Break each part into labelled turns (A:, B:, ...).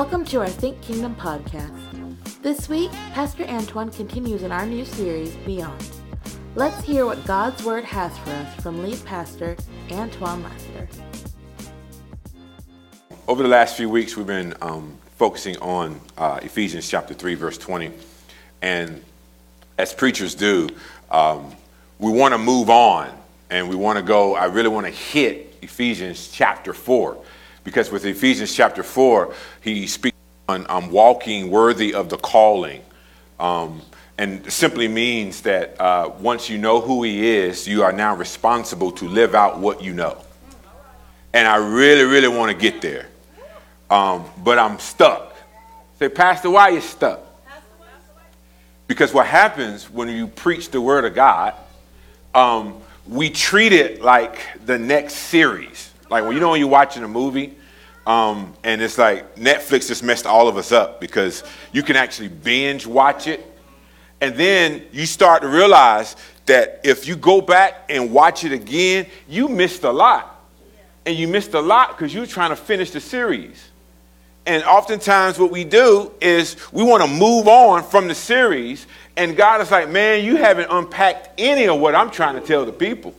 A: Welcome to our Think Kingdom podcast. This week, Pastor Antoine continues in our new series, Beyond. Let's hear what God's Word has for us from lead pastor Antoine Lester.
B: Over the last few weeks, we've been um, focusing on uh, Ephesians chapter 3, verse 20. And as preachers do, um, we want to move on and we want to go, I really want to hit Ephesians chapter 4. Because with Ephesians chapter 4, he speaks on um, walking worthy of the calling. Um, and simply means that uh, once you know who he is, you are now responsible to live out what you know. And I really, really want to get there. Um, but I'm stuck. Say, Pastor, why you stuck? Because what happens when you preach the word of God, um, we treat it like the next series. Like when you know when you're watching a movie, um, and it's like Netflix just messed all of us up because you can actually binge watch it, and then you start to realize that if you go back and watch it again, you missed a lot, and you missed a lot because you're trying to finish the series. And oftentimes, what we do is we want to move on from the series, and God is like, man, you haven't unpacked any of what I'm trying to tell the people.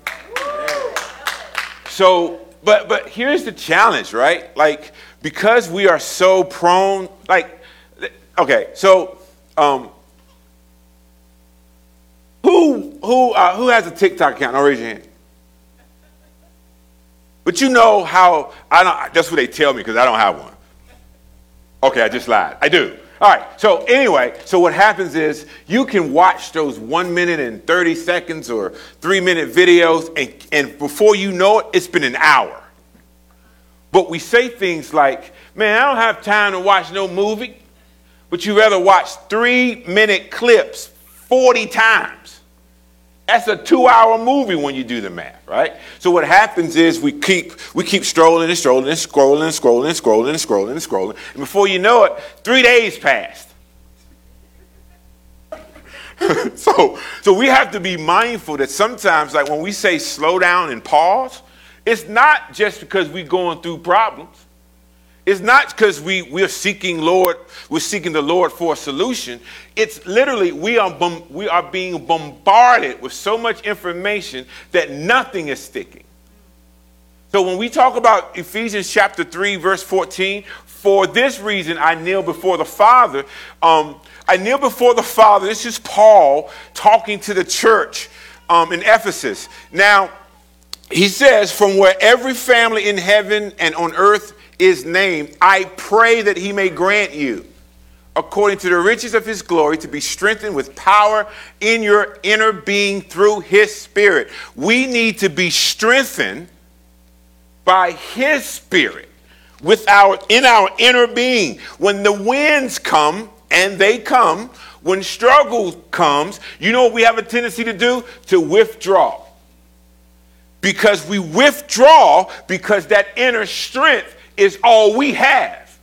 B: So, but but here's the challenge, right? Like because we are so prone, like, okay, so um, who who uh, who has a TikTok account? Raise your hand. But you know how I don't. That's what they tell me because I don't have one. Okay, I just lied. I do. All right. So anyway, so what happens is you can watch those one minute and 30 seconds or three minute videos, and, and before you know it, it's been an hour. But we say things like, man, I don't have time to watch no movie, but you rather watch three minute clips 40 times. That's a two hour movie when you do the math, right? So what happens is we keep we keep strolling and strolling and scrolling and scrolling and scrolling and scrolling and scrolling. And before you know it, three days passed. so so we have to be mindful that sometimes, like when we say slow down and pause, it's not just because we're going through problems. It's not because we, we're seeking Lord, we're seeking the Lord for a solution. It's literally we are, we are being bombarded with so much information that nothing is sticking. So when we talk about Ephesians chapter 3, verse 14, for this reason I kneel before the Father. Um, I kneel before the Father. This is Paul talking to the church um, in Ephesus. Now, he says, from where every family in heaven and on earth is named, I pray that he may grant you, according to the riches of his glory, to be strengthened with power in your inner being through his spirit. We need to be strengthened by his spirit with our in our inner being. When the winds come, and they come, when struggle comes, you know what we have a tendency to do? To withdraw. Because we withdraw because that inner strength is all we have,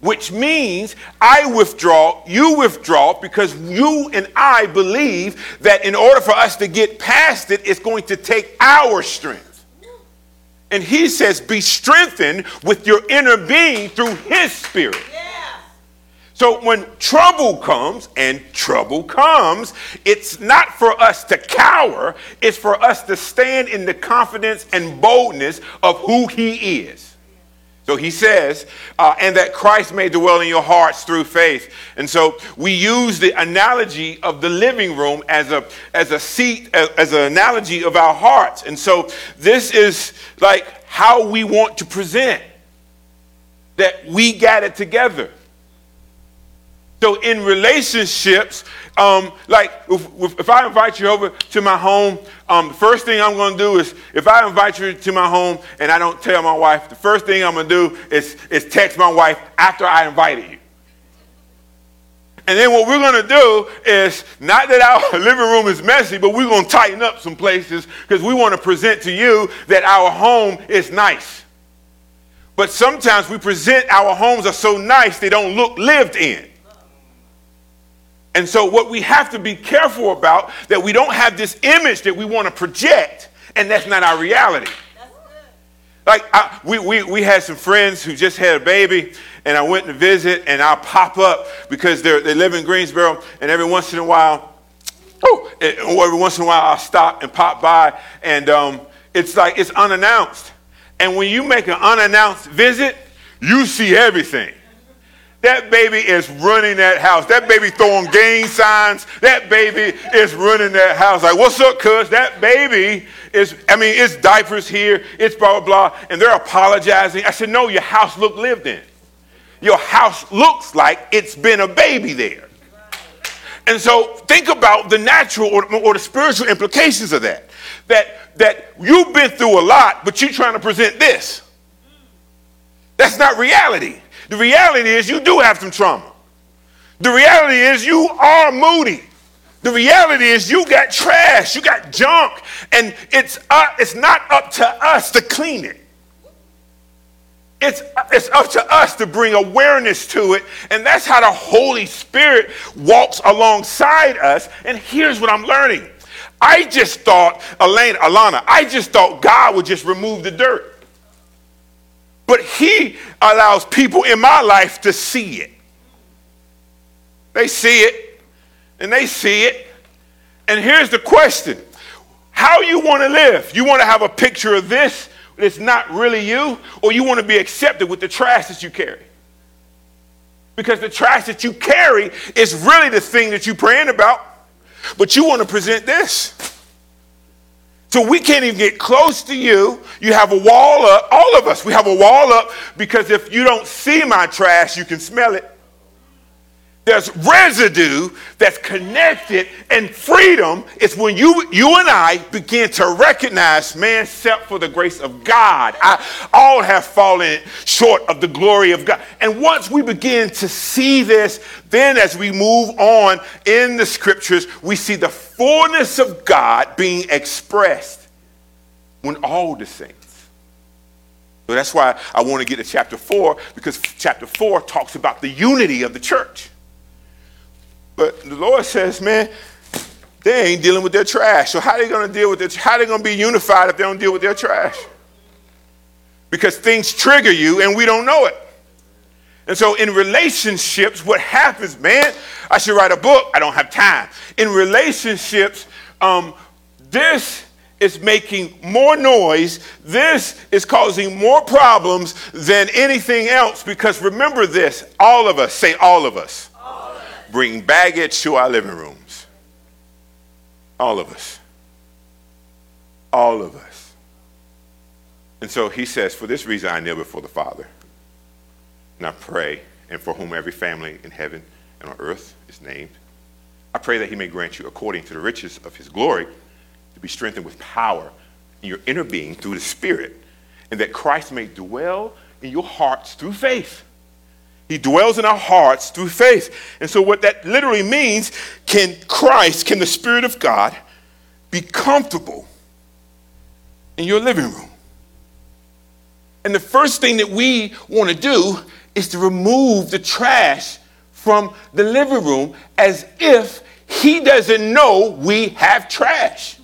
B: which means I withdraw, you withdraw, because you and I believe that in order for us to get past it, it's going to take our strength. And he says, be strengthened with your inner being through his spirit. So when trouble comes, and trouble comes, it's not for us to cower, it's for us to stand in the confidence and boldness of who he is. So he says, uh, and that Christ may dwell in your hearts through faith. And so we use the analogy of the living room as a, as a seat, as, as an analogy of our hearts. And so this is like how we want to present that we it together. So in relationships, um, like if, if, I invite you over to my home, um, the first thing I'm going to do is if I invite you to my home and I don't tell my wife, the first thing I'm going to do is, is text my wife after I invited you. And then what we're going to do is not that our living room is messy, but we're going to tighten up some places because we want to present to you that our home is nice. But sometimes we present our homes are so nice they don't look lived in. And so, what we have to be careful about that we don't have this image that we want to project, and that's not our reality. Like, I, we, we, we had some friends who just had a baby, and I went to visit, and I'll pop up because they they live in Greensboro, and every once in a while, oh, every once in a while I'll stop and pop by, and um, it's like it's unannounced. And when you make an unannounced visit, you see everything. That baby is running that house. That baby throwing gang signs. That baby is running that house. Like, what's up, cuz? That baby is, I mean, it's diapers here, it's blah, blah, blah. And they're apologizing. I said, no, your house look lived in. Your house looks like it's been a baby there. And so think about the natural or, or the spiritual implications of that. That, that you've been through a lot, but you're trying to present this. That's not reality. The reality is you do have some trauma. The reality is you are moody. The reality is you got trash, you got junk, and it's, uh, it's not up to us to clean it. It's, it's up to us to bring awareness to it, and that's how the Holy Spirit walks alongside us. And here's what I'm learning. I just thought, Elaine, Alana, I just thought God would just remove the dirt. But he allows people in my life to see it. They see it, and they see it. And here's the question How you want to live? You want to have a picture of this that's not really you, or you want to be accepted with the trash that you carry? Because the trash that you carry is really the thing that you're praying about, but you want to present this. So we can't even get close to you. You have a wall up. All of us, we have a wall up because if you don't see my trash, you can smell it. There's residue that's connected, and freedom is when you, you and I begin to recognize, man, except for the grace of God, I all have fallen short of the glory of God. And once we begin to see this, then as we move on in the scriptures, we see the fullness of God being expressed when all the saints. So that's why I want to get to chapter 4, because chapter 4 talks about the unity of the church. But the Lord says, man, they ain't dealing with their trash. So how are they going to deal with it? How are they going to be unified if they don't deal with their trash? Because things trigger you and we don't know it. And so in relationships, what happens, man, I should write a book. I don't have time. In relationships, um, this is making more noise. This is causing more problems than anything else. Because remember this all of us, say all of us bring baggage to our living rooms. All of us. All of us. And so he says, For this reason I kneel before the Father. And I pray, and for whom every family in heaven and on earth is named. I pray that he may grant you, according to the riches of his glory, to be strengthened with power in your inner being through the Spirit, and that Christ may dwell in your hearts through faith he dwells in our hearts through faith. And so, what that literally means can Christ, can the Spirit of God be comfortable in your living room? And the first thing that we want to do is to remove the trash from the living room as if he doesn't know we have trash.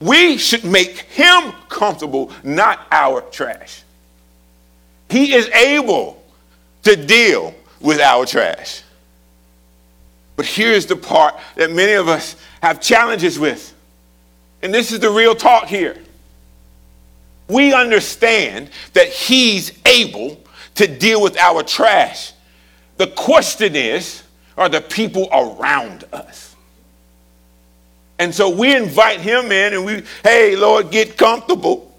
B: We should make him comfortable, not our trash. He is able to deal with our trash. But here's the part that many of us have challenges with. And this is the real talk here. We understand that He's able to deal with our trash. The question is are the people around us? And so we invite Him in and we, hey, Lord, get comfortable.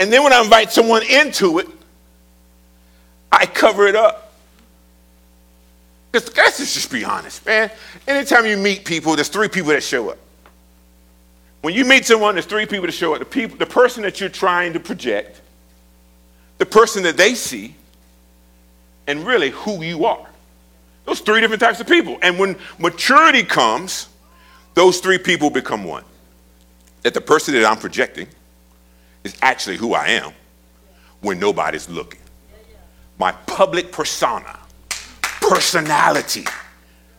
B: And then when I invite someone into it, I cover it up. Because let's just be honest, man. Anytime you meet people, there's three people that show up. When you meet someone, there's three people that show up. The, people, the person that you're trying to project, the person that they see, and really who you are. Those three different types of people. And when maturity comes, those three people become one. That the person that I'm projecting is actually who I am when nobody's looking. My public persona, personality,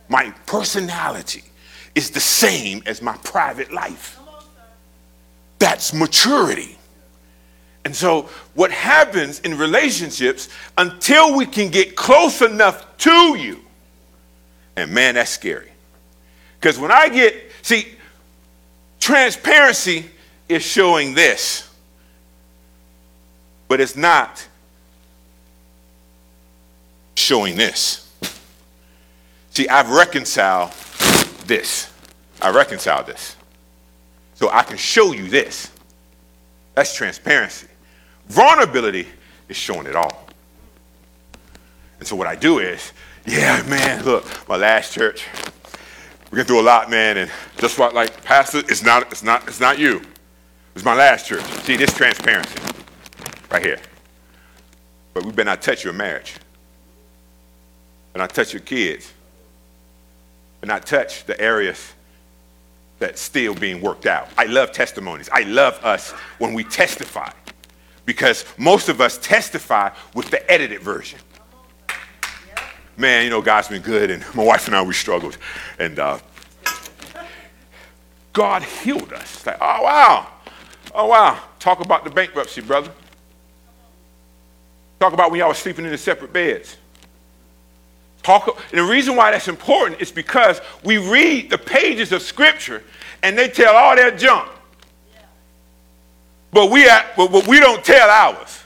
B: my personality is the same as my private life. That's maturity. And so, what happens in relationships until we can get close enough to you, and man, that's scary. Because when I get, see, transparency is showing this, but it's not showing this. See, I've reconciled this. I reconciled this. So I can show you this. That's transparency. Vulnerability is showing it all. And so what I do is, yeah, man, look, my last church, we went through a lot, man, and just what like Pastor, it's not, it's not, it's not you. It's my last church. See, this transparency right here. But we better not touch your marriage. And not touch your kids. And not touch the areas that's still being worked out. I love testimonies. I love us when we testify because most of us testify with the edited version. Man, you know, God's been good, and my wife and I, we struggled. And uh, God healed us. Like, oh, wow. Oh, wow. Talk about the bankruptcy, brother. Talk about when y'all were sleeping in the separate beds. Talk, and the reason why that's important is because we read the pages of Scripture and they tell all their junk. But we, but we don't tell ours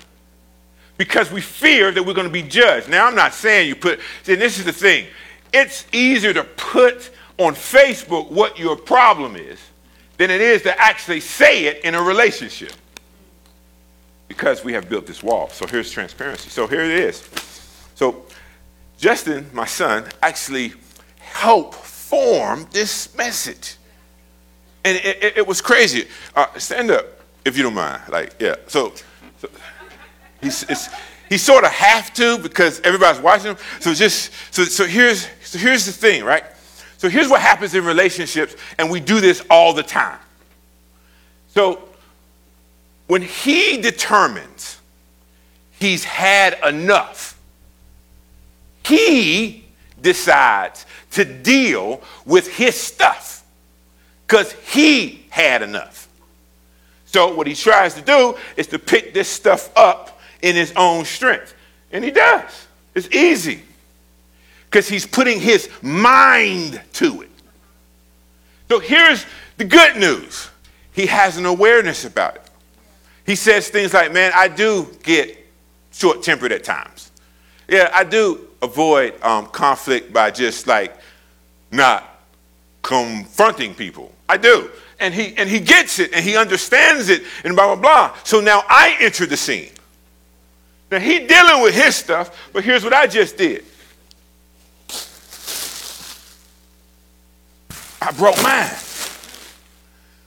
B: because we fear that we're going to be judged. Now, I'm not saying you put, see, this is the thing. It's easier to put on Facebook what your problem is than it is to actually say it in a relationship because we have built this wall. So here's transparency. So here it is. So Justin, my son, actually helped form this message. And it, it, it was crazy. Uh, stand up if you don't mind. Like, yeah. So, so he's, he sort of have to because everybody's watching him. So just so so here's so here's the thing, right? So here's what happens in relationships, and we do this all the time. So when he determines he's had enough, he decides to deal with his stuff because he had enough. So what he tries to do is to pick this stuff up in his own strength. And he does. It's easy. Because he's putting his mind to it. So here's the good news. He has an awareness about it. He says things like, man, I do get short tempered at times. Yeah, I do avoid um, conflict by just like not confronting people. I do and he and he gets it and he understands it and blah blah blah. So now I enter the scene. Now he dealing with his stuff, but here's what I just did. I broke mine.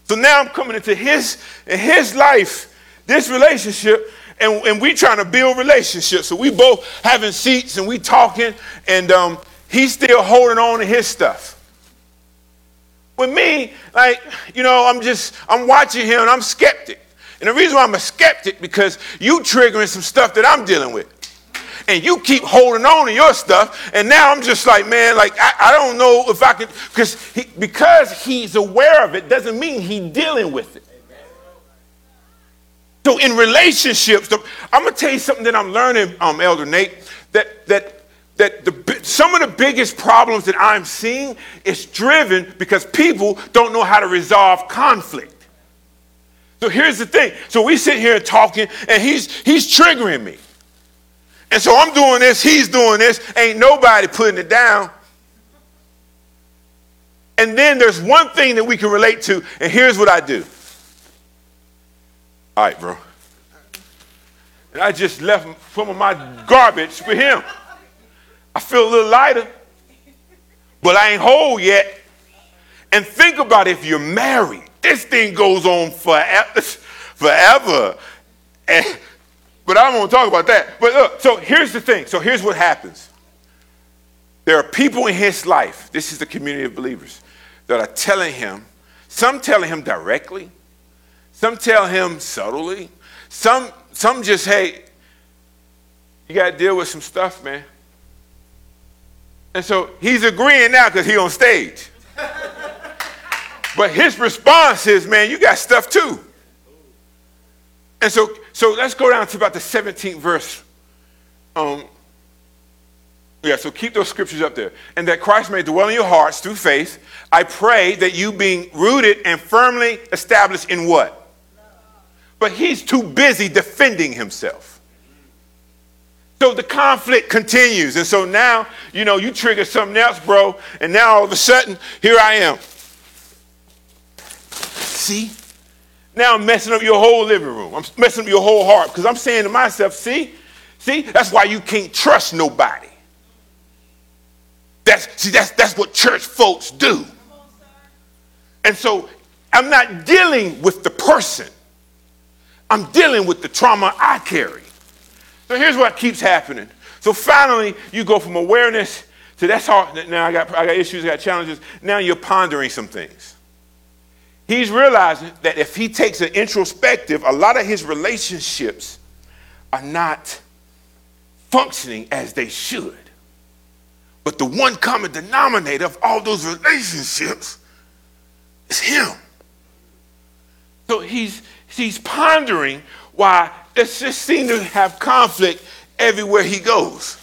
B: So now I'm coming into his in his life, this relationship, and, and we trying to build relationships. So we both having seats and we talking, and um, he's still holding on to his stuff. With me, like, you know, I'm just, I'm watching him and I'm skeptic. And the reason why I'm a skeptic, because you triggering some stuff that I'm dealing with. And you keep holding on to your stuff. And now I'm just like, man, like, I, I don't know if I can, because he, because he's aware of it doesn't mean he's dealing with it. So in relationships, I'm gonna tell you something that I'm learning, um, Elder Nate, that that that the, some of the biggest problems that I'm seeing is driven because people don't know how to resolve conflict. So here's the thing. So we sit here talking, and he's he's triggering me. And so I'm doing this, he's doing this, ain't nobody putting it down. And then there's one thing that we can relate to, and here's what I do. All right, bro. And I just left some of my garbage with him. I feel a little lighter, but I ain't whole yet. And think about if you're married. This thing goes on forever. forever. And, but I won't want to talk about that. But look, so here's the thing. So here's what happens. There are people in his life, this is the community of believers, that are telling him, some telling him directly, some tell him subtly, some, some just, hey, you got to deal with some stuff, man. And so he's agreeing now because he on stage. but his response is, man, you got stuff too. And so, so let's go down to about the 17th verse. Um, yeah, so keep those scriptures up there. And that Christ may dwell in your hearts through faith. I pray that you being rooted and firmly established in what? But he's too busy defending himself. So the conflict continues. And so now, you know, you trigger something else, bro. And now all of a sudden, here I am. See? Now I'm messing up your whole living room. I'm messing up your whole heart because I'm saying to myself, see? See? That's why you can't trust nobody. That's see, that's that's what church folks do. And so I'm not dealing with the person. I'm dealing with the trauma I carry. So here's what keeps happening. So finally, you go from awareness to that's hard. Now I got, I got issues, I got challenges. Now you're pondering some things. He's realizing that if he takes an introspective, a lot of his relationships are not functioning as they should. But the one common denominator of all those relationships is him. So he's, he's pondering why it just seems to have conflict everywhere he goes.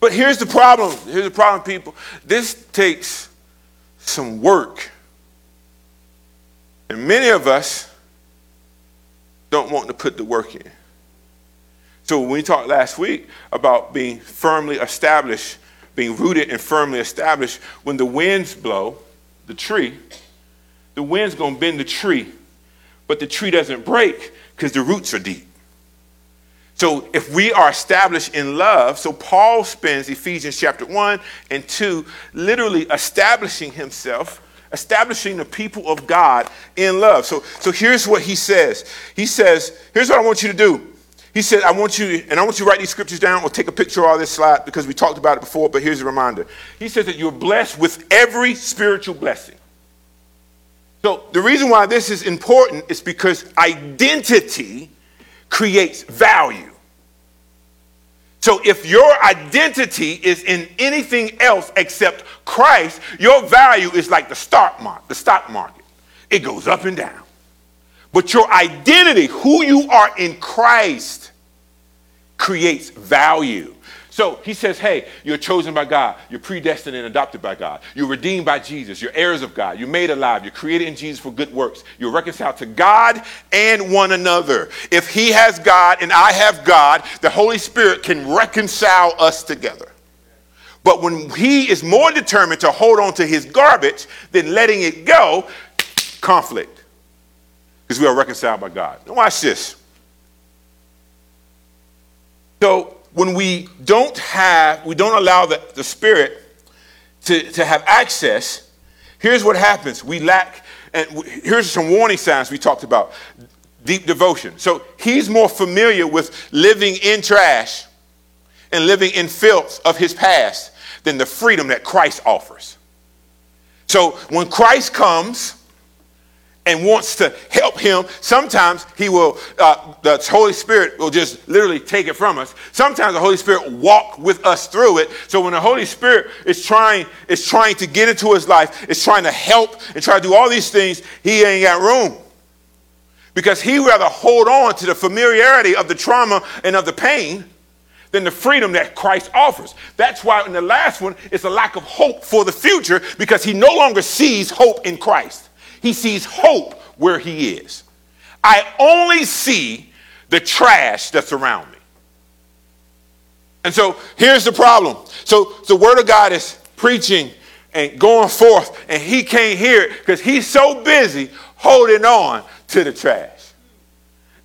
B: But here's the problem. Here's the problem, people. This takes some work. And many of us don't want to put the work in. So when we talked last week about being firmly established, being rooted and firmly established, when the winds blow, the tree, the wind's going to bend the tree, but the tree doesn't break because the roots are deep. So if we are established in love, so Paul spends Ephesians chapter 1 and 2 literally establishing himself, establishing the people of God in love. So, so here's what he says. He says, here's what I want you to do. He said, I want you, and I want you to write these scriptures down or take a picture of all this slide because we talked about it before, but here's a reminder. He says that you're blessed with every spiritual blessing. So the reason why this is important is because identity creates value. So if your identity is in anything else except Christ, your value is like the stock market, the stock market. It goes up and down. But your identity, who you are in Christ, creates value. So he says, hey, you're chosen by God. You're predestined and adopted by God. You're redeemed by Jesus. You're heirs of God. You're made alive. You're created in Jesus for good works. You're reconciled to God and one another. If he has God and I have God, the Holy Spirit can reconcile us together. But when he is more determined to hold on to his garbage than letting it go, conflict. Because we are reconciled by God. Now watch this. So when we don't have, we don't allow the, the Spirit to, to have access, here's what happens. We lack, and here's some warning signs we talked about deep devotion. So he's more familiar with living in trash and living in filth of his past than the freedom that Christ offers. So when Christ comes, and wants to help him, sometimes he will, uh, the Holy Spirit will just literally take it from us. Sometimes the Holy Spirit walk with us through it. So when the Holy Spirit is trying, is trying to get into his life, is trying to help and try to do all these things, he ain't got room. Because he rather hold on to the familiarity of the trauma and of the pain than the freedom that Christ offers. That's why in the last one, it's a lack of hope for the future because he no longer sees hope in Christ. He sees hope where he is. I only see the trash that's around me. And so here's the problem. So the word of God is preaching and going forth, and he can't hear it because he's so busy holding on to the trash.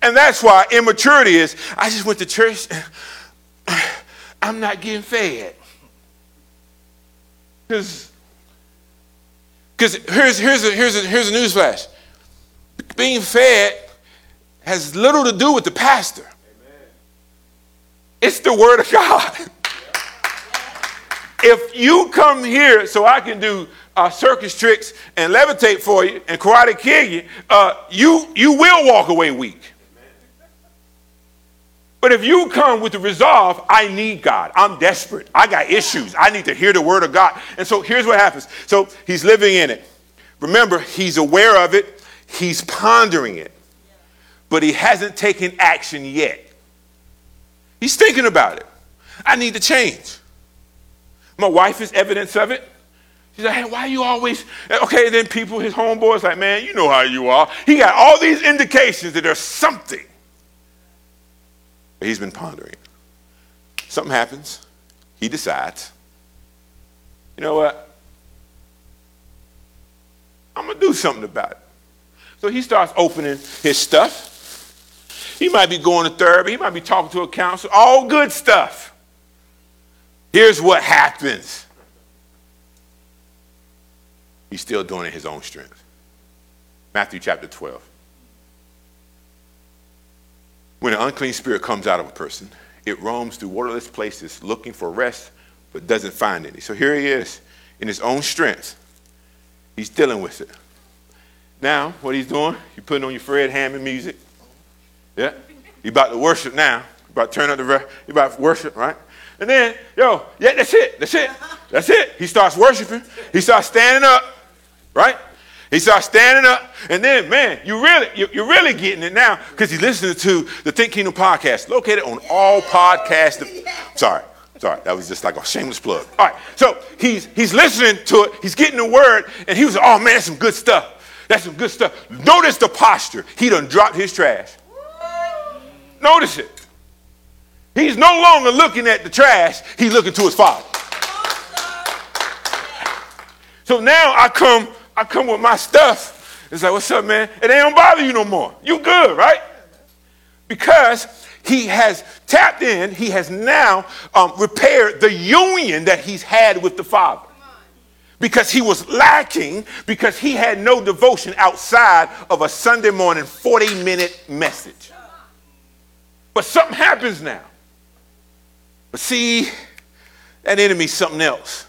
B: And that's why immaturity is I just went to church, I'm not getting fed. Because because here's, here's, a, here's, a, here's a news flash being fed has little to do with the pastor, Amen. it's the Word of God. if you come here so I can do uh, circus tricks and levitate for you and karate kill you, uh, you, you will walk away weak. But if you come with the resolve, I need God. I'm desperate. I got issues. I need to hear the word of God. And so here's what happens. So he's living in it. Remember, he's aware of it, he's pondering it. but he hasn't taken action yet. He's thinking about it. I need to change. My wife is evidence of it. She's like, hey, why are you always okay? Then people, his homeboys, like, man, you know how you are. He got all these indications that there's something. But he's been pondering. Something happens. He decides, you know what? I'm gonna do something about it. So he starts opening his stuff. He might be going to therapy, he might be talking to a counselor, all good stuff. Here's what happens. He's still doing it his own strength. Matthew chapter 12. When an unclean spirit comes out of a person, it roams through waterless places looking for rest, but doesn't find any. So here he is in his own strength. He's dealing with it. Now, what he's doing, you putting on your Fred Hammond music. Yeah? You about to worship now. You about to turn up the, you about to worship, right? And then, yo, yeah, that's it. That's it. That's it. He starts worshiping. He starts standing up, right? He starts standing up, and then, man, you really, you're really getting it now because he's listening to the Think Kingdom podcast, located on all podcasts. Sorry, sorry, that was just like a shameless plug. All right, so he's he's listening to it, he's getting the word, and he was, oh man, that's some good stuff. That's some good stuff. Notice the posture. He done dropped his trash. Notice it. He's no longer looking at the trash, he's looking to his father. So now I come, I come with my stuff. It's like, what's up, man? It ain't don't bother you no more. You good, right? Because he has tapped in, he has now um, repaired the union that he's had with the Father. Because he was lacking, because he had no devotion outside of a Sunday morning 40 minute message. But something happens now. But see, that enemy's something else.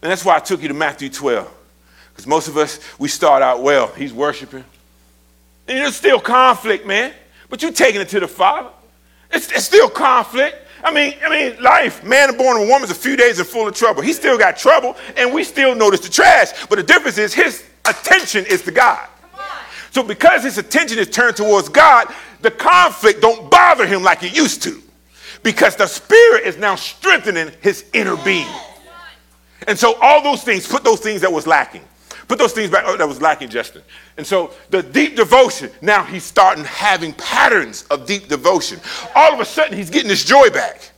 B: And that's why I took you to Matthew 12. Because most of us, we start out well. He's worshiping. And there's still conflict, man. But you're taking it to the Father. It's, it's still conflict. I mean, I mean, life, man born of a woman is a few days and full of trouble. He still got trouble, and we still notice the trash. But the difference is his attention is to God. So because his attention is turned towards God, the conflict don't bother him like it used to. Because the spirit is now strengthening his inner being. And so all those things, put those things that was lacking. Put those things back oh, that was lacking, Justin. And so the deep devotion, now he's starting having patterns of deep devotion. All of a sudden, he's getting his joy back.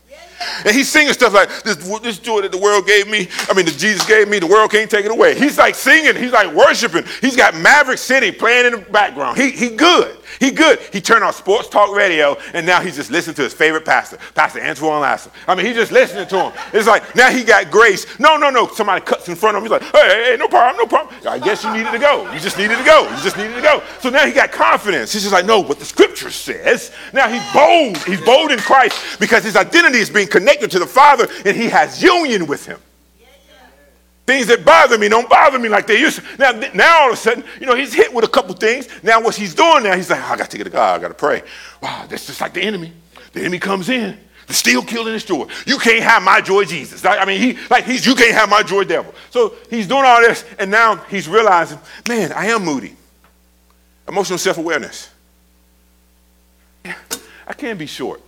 B: And he's singing stuff like this, this joy that the world gave me, I mean, that Jesus gave me, the world can't take it away. He's like singing, he's like worshiping. He's got Maverick City playing in the background. He, he good. He good. He turned on sports talk radio, and now he's just listening to his favorite pastor, Pastor Antoine Lester. I mean, he's just listening to him. It's like now he got grace. No, no, no. Somebody cuts in front of him. He's like, hey, hey, no problem, no problem. I guess you needed to go. You just needed to go. You just needed to go. So now he got confidence. He's just like, no, what the scripture says. Now he's bold. He's bold in Christ because his identity is being connected to the Father, and he has union with him. Things that bother me don't bother me like they used to. Now, now all of a sudden, you know, he's hit with a couple things. Now what he's doing now, he's like, oh, I got to get to God. I got to pray. Wow, that's just like the enemy. The enemy comes in. The steel killing his joy. You can't have my joy, Jesus. I mean, he like he's you can't have my joy, devil. So he's doing all this, and now he's realizing, man, I am moody. Emotional self-awareness. I can't be short.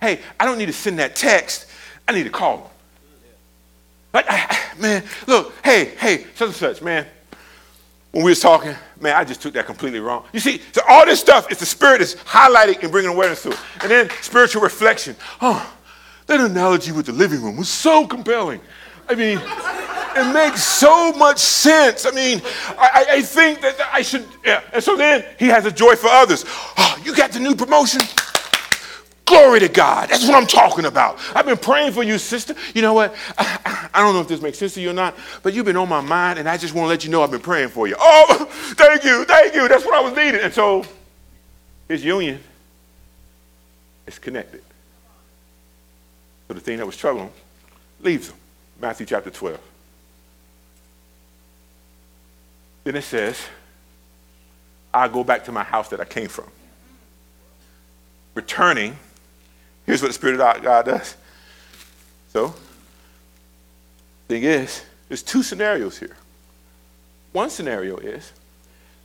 B: Hey, I don't need to send that text. I need to call him. Like, man, look, hey, hey, such and such, man. When we was talking, man, I just took that completely wrong. You see, so all this stuff is the Spirit is highlighting and bringing awareness to it. And then spiritual reflection. Oh, that analogy with the living room was so compelling. I mean, it makes so much sense. I mean, I, I think that I should, yeah. And so then he has a joy for others. Oh, you got the new promotion? Glory to God. That's what I'm talking about. I've been praying for you, sister. You know what? I, I, don't know if this makes sense to you or not, but you've been on my mind, and I just want to let you know I've been praying for you. Oh, thank you, thank you. That's what I was needing. And so his union is connected. So the thing that was troubling leaves him. Matthew chapter 12. Then it says, I'll go back to my house that I came from. Returning Here's what the Spirit of God does. So, thing is, there's two scenarios here. One scenario is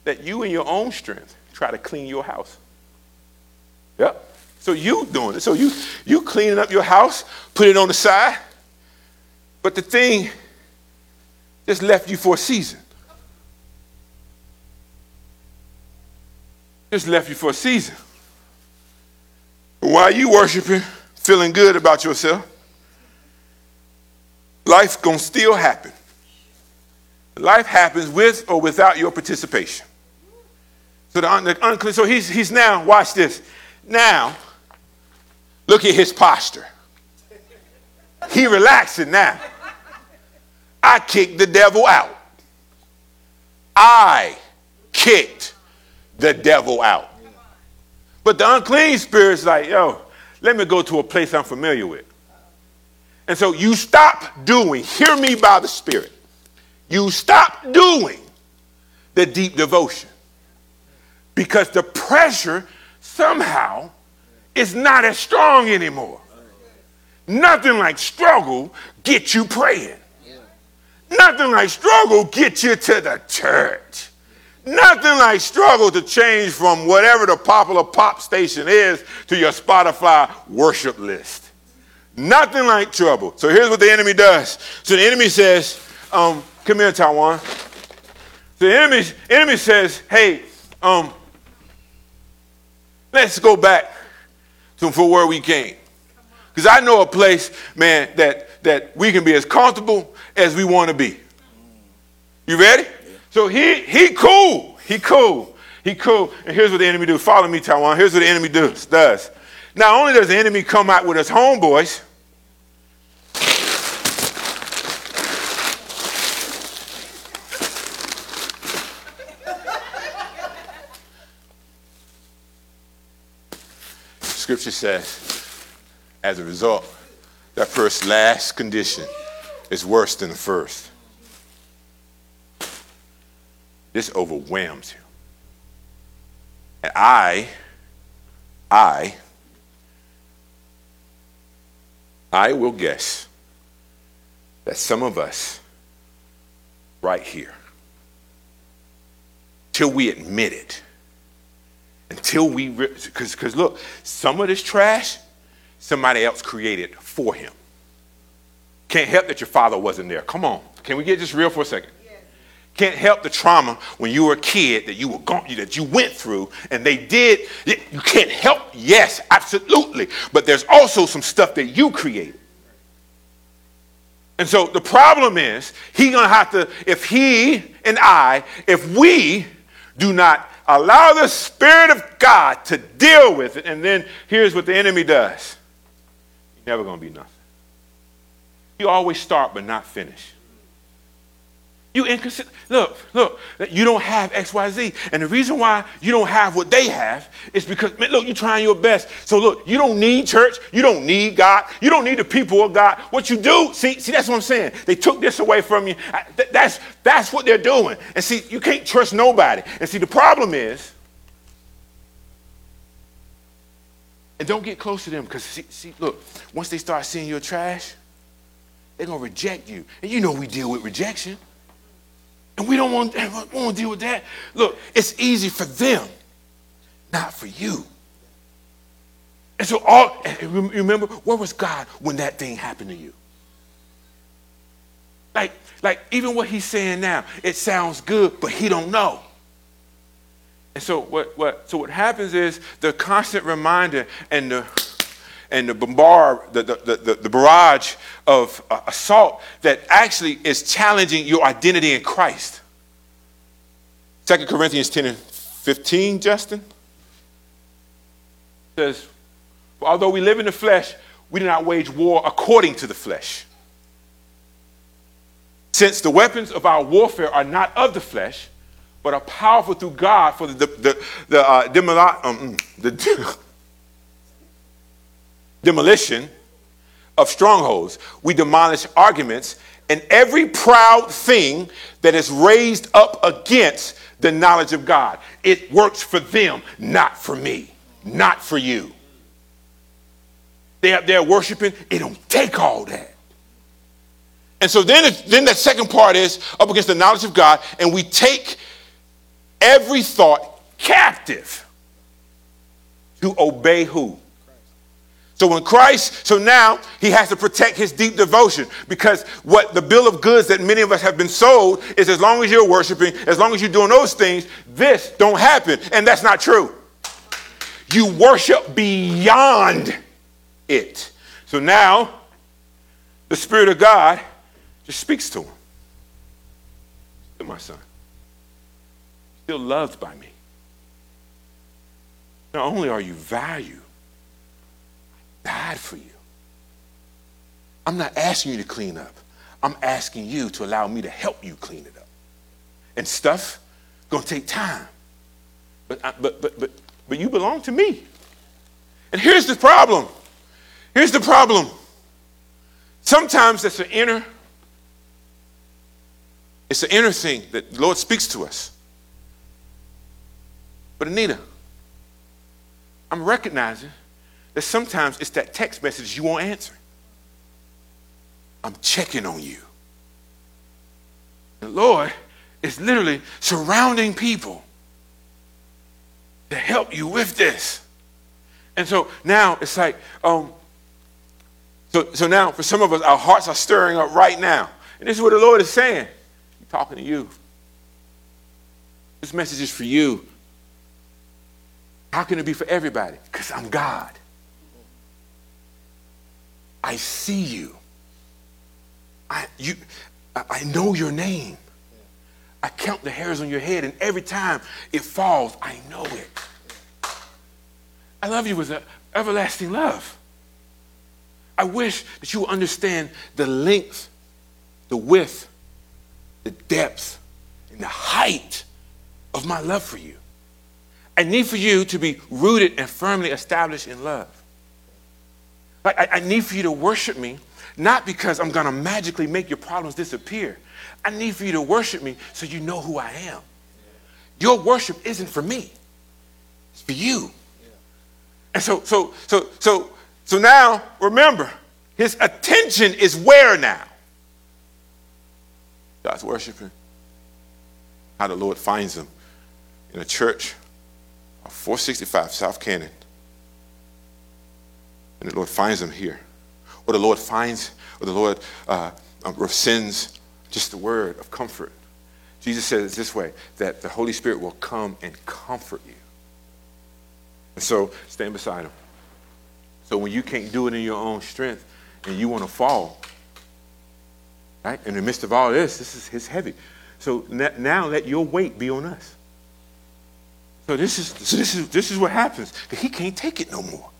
B: that you in your own strength try to clean your house. Yep. So you doing it. So you you cleaning up your house, put it on the side. But the thing just left you for a season. Just left you for a season. While you worshiping, feeling good about yourself, life gonna still happen. Life happens with or without your participation. So the, the unclean, so he's he's now, watch this. Now, look at his posture. He relaxing now. I kicked the devil out. I kicked the devil out. But the unclean spirit's like, yo, let me go to a place I'm familiar with. And so you stop doing, hear me by the Spirit. You stop doing the deep devotion because the pressure somehow is not as strong anymore. Nothing like struggle get you praying. Nothing like struggle get you to the church. Nothing like struggle to change from whatever the popular pop station is to your Spotify worship list. Nothing like trouble. So here's what the enemy does. So the enemy says, um, come here, Taiwan. The enemy, enemy says, hey, um, let's go back to for where we came. Because I know a place, man, that, that we can be as comfortable as we want to be. You ready? So he he cool. He cool. He cool. And here's what the enemy do. Follow me, Taiwan. Here's what the enemy does. does. Not only does the enemy come out with his homeboys, Scripture says, as a result, that first last condition is worse than the first. This overwhelms you. And I, I, I will guess that some of us right here, till we admit it, until we, because because look, some of this trash, somebody else created for him. Can't help that your father wasn't there. Come on, can we get just real for a second? Can't help the trauma when you were a kid that you were that you went through, and they did. You can't help. Yes, absolutely. But there's also some stuff that you created. And so the problem is, he's gonna have to. If he and I, if we do not allow the Spirit of God to deal with it, and then here's what the enemy does: you're never gonna be nothing. You always start but not finish. You inconsistent. Look, look, you don't have XYZ. And the reason why you don't have what they have is because, man, look, you're trying your best. So look, you don't need church. You don't need God. You don't need the people of God. What you do, see, see, that's what I'm saying. They took this away from you. That's, that's what they're doing. And see, you can't trust nobody. And see, the problem is, and don't get close to them because, see, see, look, once they start seeing your trash, they're going to reject you. And you know we deal with rejection. And we don't want, want to deal with that. Look, it's easy for them, not for you. And so all remember, where was God when that thing happened to you? Like, like even what he's saying now, it sounds good, but he don't know. And so what, what so what happens is the constant reminder and the and the bombard, the, the, the, the barrage of uh, assault that actually is challenging your identity in Christ. 2 Corinthians 10 and 15, Justin says, Although we live in the flesh, we do not wage war according to the flesh. Since the weapons of our warfare are not of the flesh, but are powerful through God for the, the, the, uh, um, mm, the demolition of strongholds. We demolish arguments and every proud thing that is raised up against the knowledge of God. It works for them, not for me, not for you. They up there worshiping, it don't take all that. And so then, then that second part is up against the knowledge of God, and we take every thought captive to obey who? So when Christ, so now he has to protect his deep devotion because what the bill of goods that many of us have been sold is as long as you're worshiping, as long as you're doing those things, this don't happen. And that's not true. You worship beyond it. So now the Spirit of God just speaks to him. My son. Still loved by me. Not only are you valued, died for you. I'm not asking you to clean up. I'm asking you to allow me to help you clean it up. And stuff gonna take time. But, I, but, but, but, but you belong to me. And here's the problem. Here's the problem. Sometimes it's an inner, it's an inner thing that the Lord speaks to us. But Anita, I'm recognizing that sometimes it's that text message you won't answer. I'm checking on you. The Lord is literally surrounding people to help you with this. And so now it's like, um, so, so now for some of us, our hearts are stirring up right now. And this is what the Lord is saying. He's talking to you. This message is for you. How can it be for everybody? Because I'm God. I see you. I, you, I know your name. I count the hairs on your head, and every time it falls, I know it. I love you with an everlasting love. I wish that you understand the length, the width, the depth, and the height of my love for you. I need for you to be rooted and firmly established in love. I, I need for you to worship me, not because I'm going to magically make your problems disappear. I need for you to worship me so you know who I am. Your worship isn't for me, it's for you. And so, so, so, so, so now, remember, his attention is where now? God's worshiping. How the Lord finds him in a church, of 465 South Cannon. And the Lord finds them here. Or the Lord finds, or the Lord uh, um, sends just the word of comfort. Jesus says this way that the Holy Spirit will come and comfort you. And so stand beside him. So when you can't do it in your own strength and you want to fall, right? In the midst of all this, this is his heavy. So now let your weight be on us. So this is so this is this is what happens. He can't take it no more.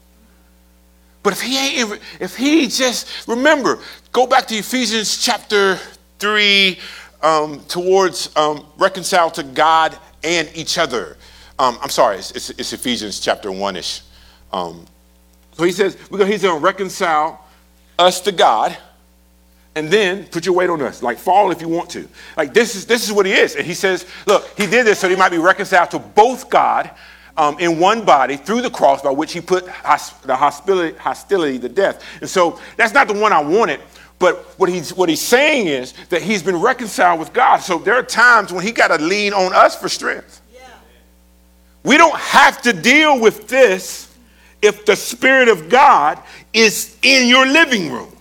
B: But if he ain't, if he just, remember, go back to Ephesians chapter 3 um, towards um, reconcile to God and each other. Um, I'm sorry, it's, it's, it's, Ephesians chapter 1 ish. Um, so he says, he's going to reconcile us to God and then put your weight on us. Like fall if you want to. Like this is, this is what he is. And he says, look, he did this so he might be reconciled to both God um, in one body through the cross by which he put hosp- the hostility, hostility to death. And so that's not the one I wanted. But what he's, what he's saying is that he's been reconciled with God. So there are times when he got to lean on us for strength. Yeah. We don't have to deal with this if the Spirit of God is in your living room.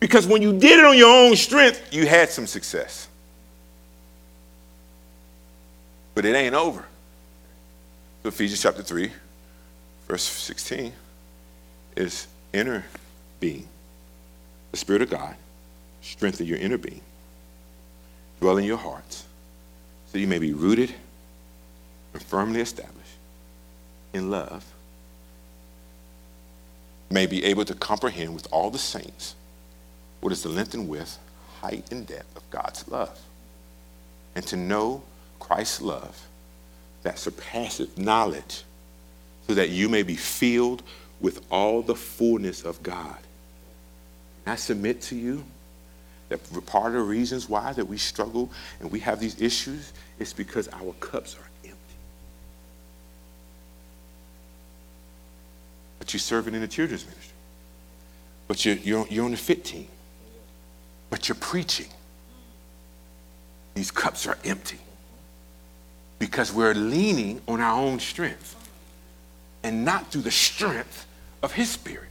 B: Because when you did it on your own strength, you had some success. But it ain't over. Ephesians chapter 3, verse 16 is inner being. The Spirit of God strengthen your inner being. Dwell in your hearts so you may be rooted and firmly established in love. May be able to comprehend with all the saints what is the length and width, height and depth of God's love. And to know Christ's love that surpasses knowledge, so that you may be filled with all the fullness of God. And I submit to you that part of the reasons why that we struggle and we have these issues is because our cups are empty. But you're serving in the children's ministry. But you're, you're, you're on the fit team. But you're preaching. These cups are empty because we're leaning on our own strength and not through the strength of His Spirit.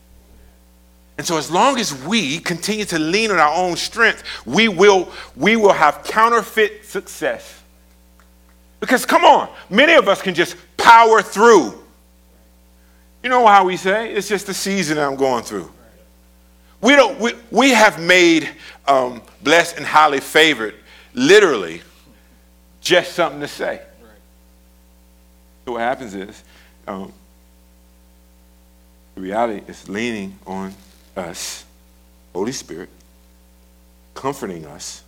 B: And so, as long as we continue to lean on our own strength, we will, we will have counterfeit success. Because, come on, many of us can just power through. You know how we say? It's just the season I'm going through. We, don't, we, we have made um, blessed and highly favored literally just something to say. So, what happens is um, the reality is leaning on us, Holy Spirit, comforting us.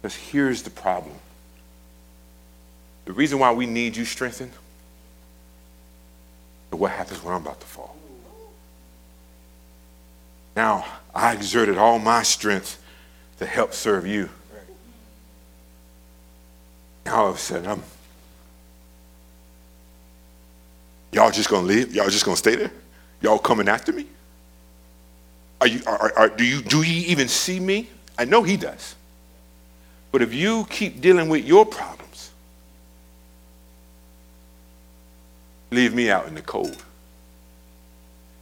B: Because here's the problem the reason why we need you strengthened is what happens when I'm about to fall. Now, I exerted all my strength to help serve you. Now all of a sudden, I'm. Y'all just gonna leave? Y'all just gonna stay there? Y'all coming after me? Are you, are, are, do, you, do you even see me? I know he does. But if you keep dealing with your problems, leave me out in the cold.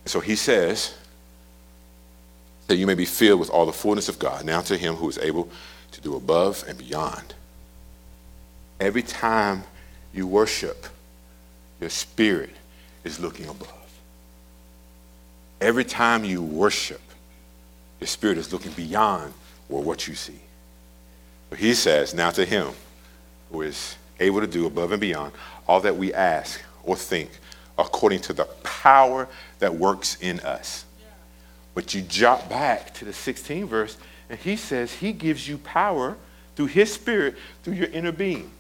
B: And so he says that you may be filled with all the fullness of God. Now to him who is able to do above and beyond. Every time you worship, your spirit is looking above. Every time you worship, your spirit is looking beyond or what you see. But he says, now to him who is able to do above and beyond all that we ask or think according to the power that works in us. But you jump back to the 16th verse, and he says he gives you power through his spirit, through your inner being.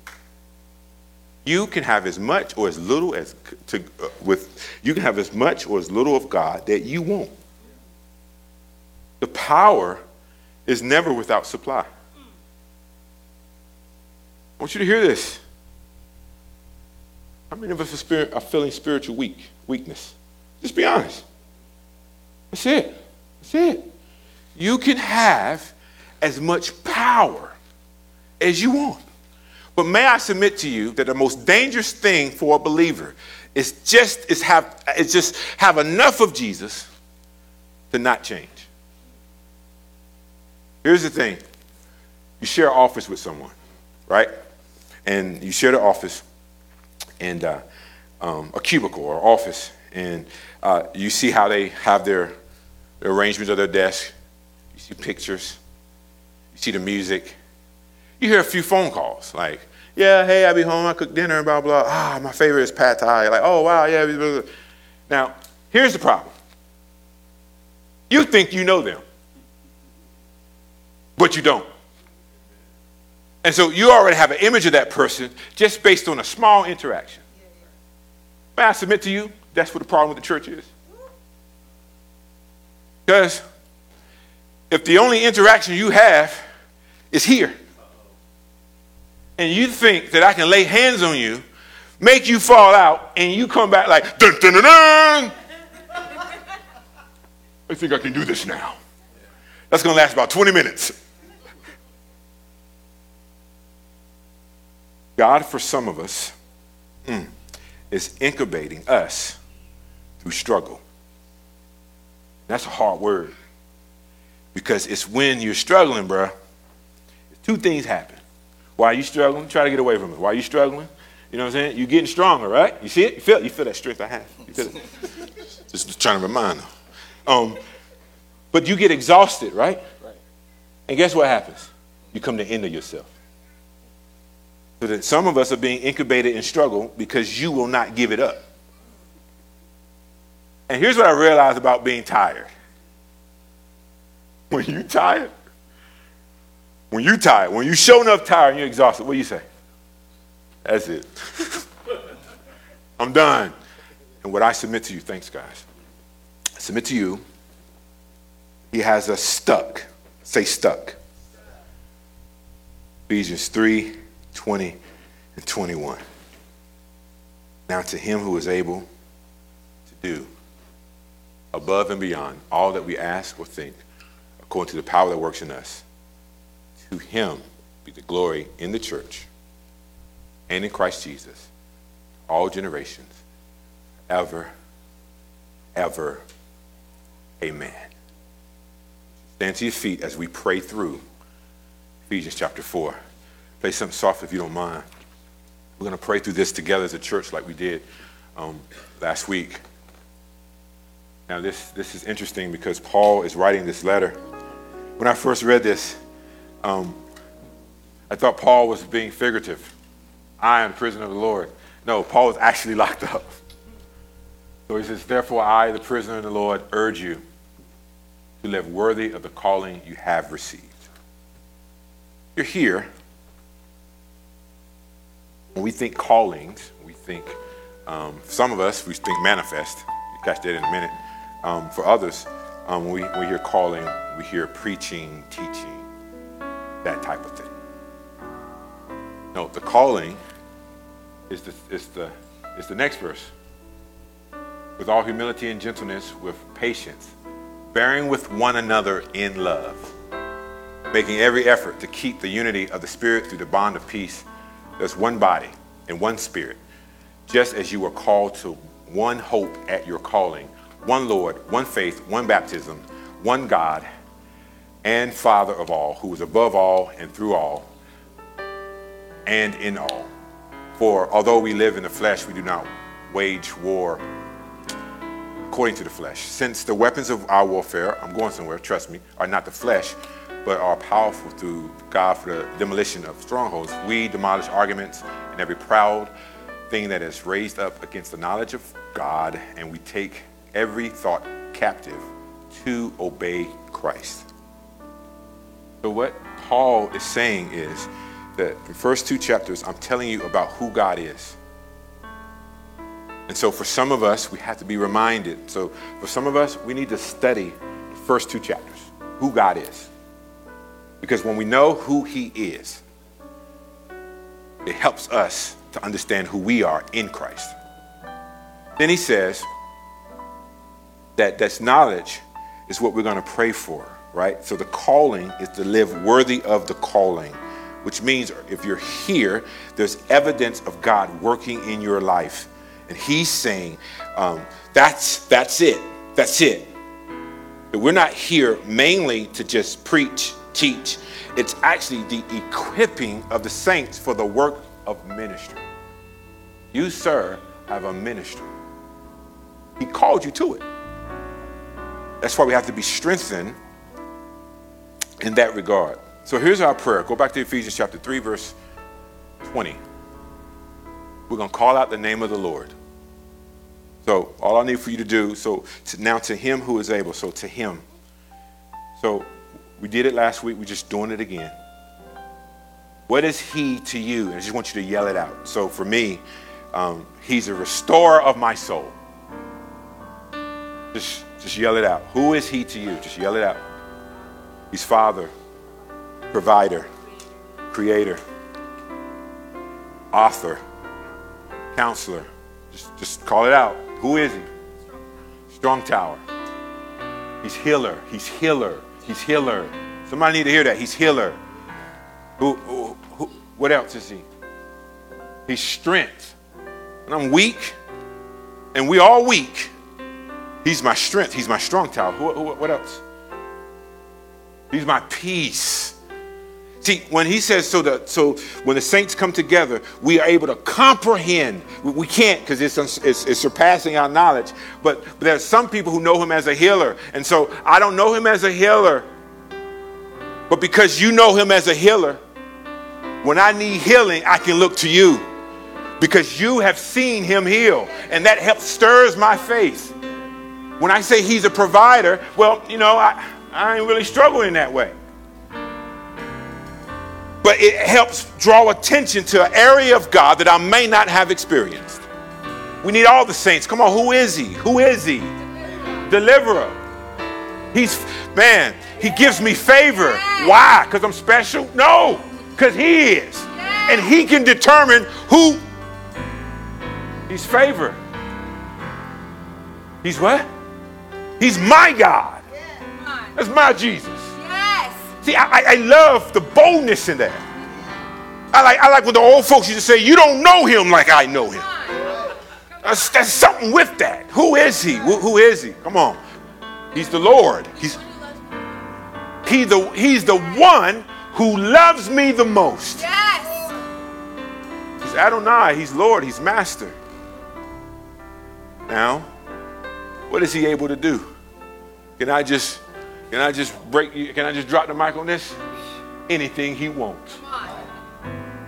B: You can have as much or as little as to, uh, with you can have as much or as little of God that you want. The power is never without supply. I want you to hear this. How many of us are, feeling spiritual weak, weakness? Just be honest. That's it. That's it. You can have as much power as you want. But may I submit to you that the most dangerous thing for a believer is just is have is just have enough of Jesus to not change. Here's the thing. You share office with someone, right? And you share the office and uh, um, a cubicle or office, and uh, you see how they have their, their arrangements of their desk. You see pictures. You see the music. You hear a few phone calls like, yeah, hey, I'll be home, I cook dinner, blah, blah. Ah, my favorite is pad thai. Like, oh, wow, yeah. Blah, blah. Now, here's the problem. You think you know them, but you don't. And so you already have an image of that person just based on a small interaction. May I submit to you, that's what the problem with the church is. Because if the only interaction you have is here, and you think that I can lay hands on you, make you fall out, and you come back like, dun dun dun dun. I think I can do this now. That's going to last about 20 minutes. God, for some of us, mm, is incubating us through struggle. That's a hard word because it's when you're struggling, bruh, two things happen. Why are you struggling? Try to get away from it. Why are you struggling? You know what I'm saying? You're getting stronger, right? You see it? You feel, you feel that strength I have. You feel it? Just trying to remind them. Um, but you get exhausted, right? right? And guess what happens? You come to the end of yourself. So that some of us are being incubated in struggle because you will not give it up. And here's what I realized about being tired. When you're tired, when you're tired, when you show enough tired and you're exhausted, what do you say? That's it. I'm done. And what I submit to you, thanks, guys. I submit to you, he has us stuck. Say stuck. Ephesians 3 20 and 21. Now to him who is able to do above and beyond all that we ask or think, according to the power that works in us to him be the glory in the church and in Christ Jesus, all generations, ever, ever. Amen. Stand to your feet as we pray through Ephesians chapter 4. Play something soft if you don't mind. We're going to pray through this together as a church like we did um, last week. Now, this, this is interesting because Paul is writing this letter. When I first read this, um, I thought Paul was being figurative. I am prisoner of the Lord. No, Paul was actually locked up. So he says, Therefore, I, the prisoner of the Lord, urge you to live worthy of the calling you have received. You're here. When we think callings, we think, um, some of us, we think manifest. You catch that in a minute. Um, for others, um, when we, we hear calling, we hear preaching, teaching, that type of thing. No, the calling is the, is the, is the next verse. With all humility and gentleness, with patience, bearing with one another in love, making every effort to keep the unity of the Spirit through the bond of peace. There's one body and one Spirit, just as you were called to one hope at your calling, one Lord, one faith, one baptism, one God and Father of all, who is above all and through all and in all. For although we live in the flesh, we do not wage war according to the flesh. Since the weapons of our warfare, I'm going somewhere, trust me, are not the flesh, but are powerful through God for the demolition of strongholds. We demolish arguments and every proud thing that is raised up against the knowledge of God, and we take every thought captive to obey Christ. So, what Paul is saying is that in the first two chapters, I'm telling you about who God is. And so for some of us, we have to be reminded. So for some of us, we need to study the first two chapters, who God is. Because when we know who He is, it helps us to understand who we are in Christ. Then he says that this knowledge is what we're going to pray for, right? So the calling is to live worthy of the calling, which means if you're here, there's evidence of God working in your life and he's saying, um, that's, that's it. That's it. That we're not here mainly to just preach, teach. It's actually the equipping of the saints for the work of ministry. You, sir, have a ministry. He called you to it. That's why we have to be strengthened in that regard. So here's our prayer. Go back to Ephesians chapter 3, verse 20. We're going to call out the name of the Lord. So all I need for you to do, so to, now to him who is able, so to him. So we did it last week, we're just doing it again. What is he to you? And I just want you to yell it out. So for me, um, he's a restorer of my soul. Just, just yell it out. Who is he to you? Just yell it out. He's Father, Provider, Creator, Author, Counselor. Just, just call it out. Who is he? Strong tower. He's healer. He's healer. He's healer. Somebody need to hear that. He's healer. Who, who, who what else is he? He's strength. And I'm weak, and we all weak. He's my strength. He's my strong tower. What else? He's my peace. See, when he says so, that so when the saints come together, we are able to comprehend. We can't because it's, it's, it's, surpassing our knowledge. But, but there's some people who know him as a healer. And so I don't know him as a healer. But because you know him as a healer, when I need healing, I can look to you because you have seen him heal. And that helps stirs my faith. When I say he's a provider, well, you know, I, I ain't really struggling that way but it helps draw attention to an area of God that I may not have experienced. We need all the saints. Come on, who is he? Who is he? Deliverer. He's, man, he gives me favor. Why? Because I'm special? No, because he is. And he can determine who he's favor. He's what? He's my God. That's my Jesus. Yes. See, I, I love the boldness in that. I like, I like what the old folks used to say, you don't know him like I know him. That's, that's something with that. Who is he? Who, who is he? Come on. He's the Lord. He's, he the, he's the one who loves me the most.
C: Yes.
B: He's Adonai. He's Lord. He's Master. Now, what is he able to do? Can I just, can I just break you? Can I just drop the mic on this? Anything he wants.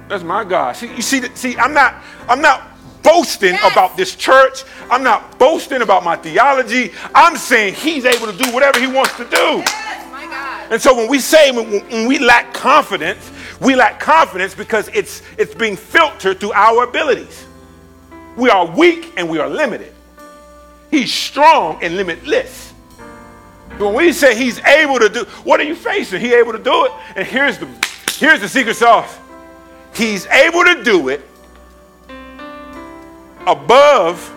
B: That's my God. See, you see, see, I'm not, I'm not boasting
C: Yes.
B: about this church. I'm not boasting about my theology. I'm saying he's able to do whatever he wants to do.
C: Yes, my God.
B: And so when we say when, when we lack confidence, we lack confidence because it's it's being filtered through our abilities. We are weak and we are limited. He's strong and limitless. When we say he's able to do, what are you facing? He able to do it. And here's the here's the secret sauce. He's able to do it above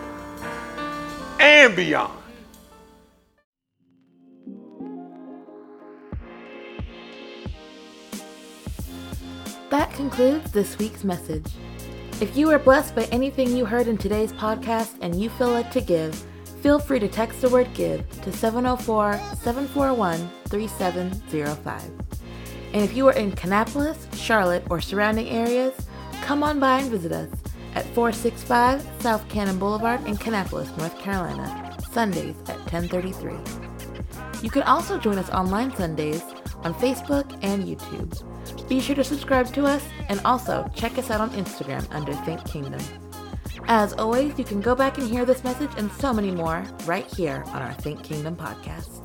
B: and beyond.
A: That concludes this week's message. If you were blessed by anything you heard in today's podcast and you feel led to give, feel free to text the word GIVE to 704 741 3705. And if you are in Kannapolis, Charlotte, or surrounding areas, come on by and visit us at 465 South Cannon Boulevard in Kannapolis, North Carolina, Sundays at 1033. You can also join us online Sundays on Facebook and YouTube. Be sure to subscribe to us and also check us out on Instagram under Think Kingdom. As always, you can go back and hear this message and so many more right here on our Think Kingdom podcast.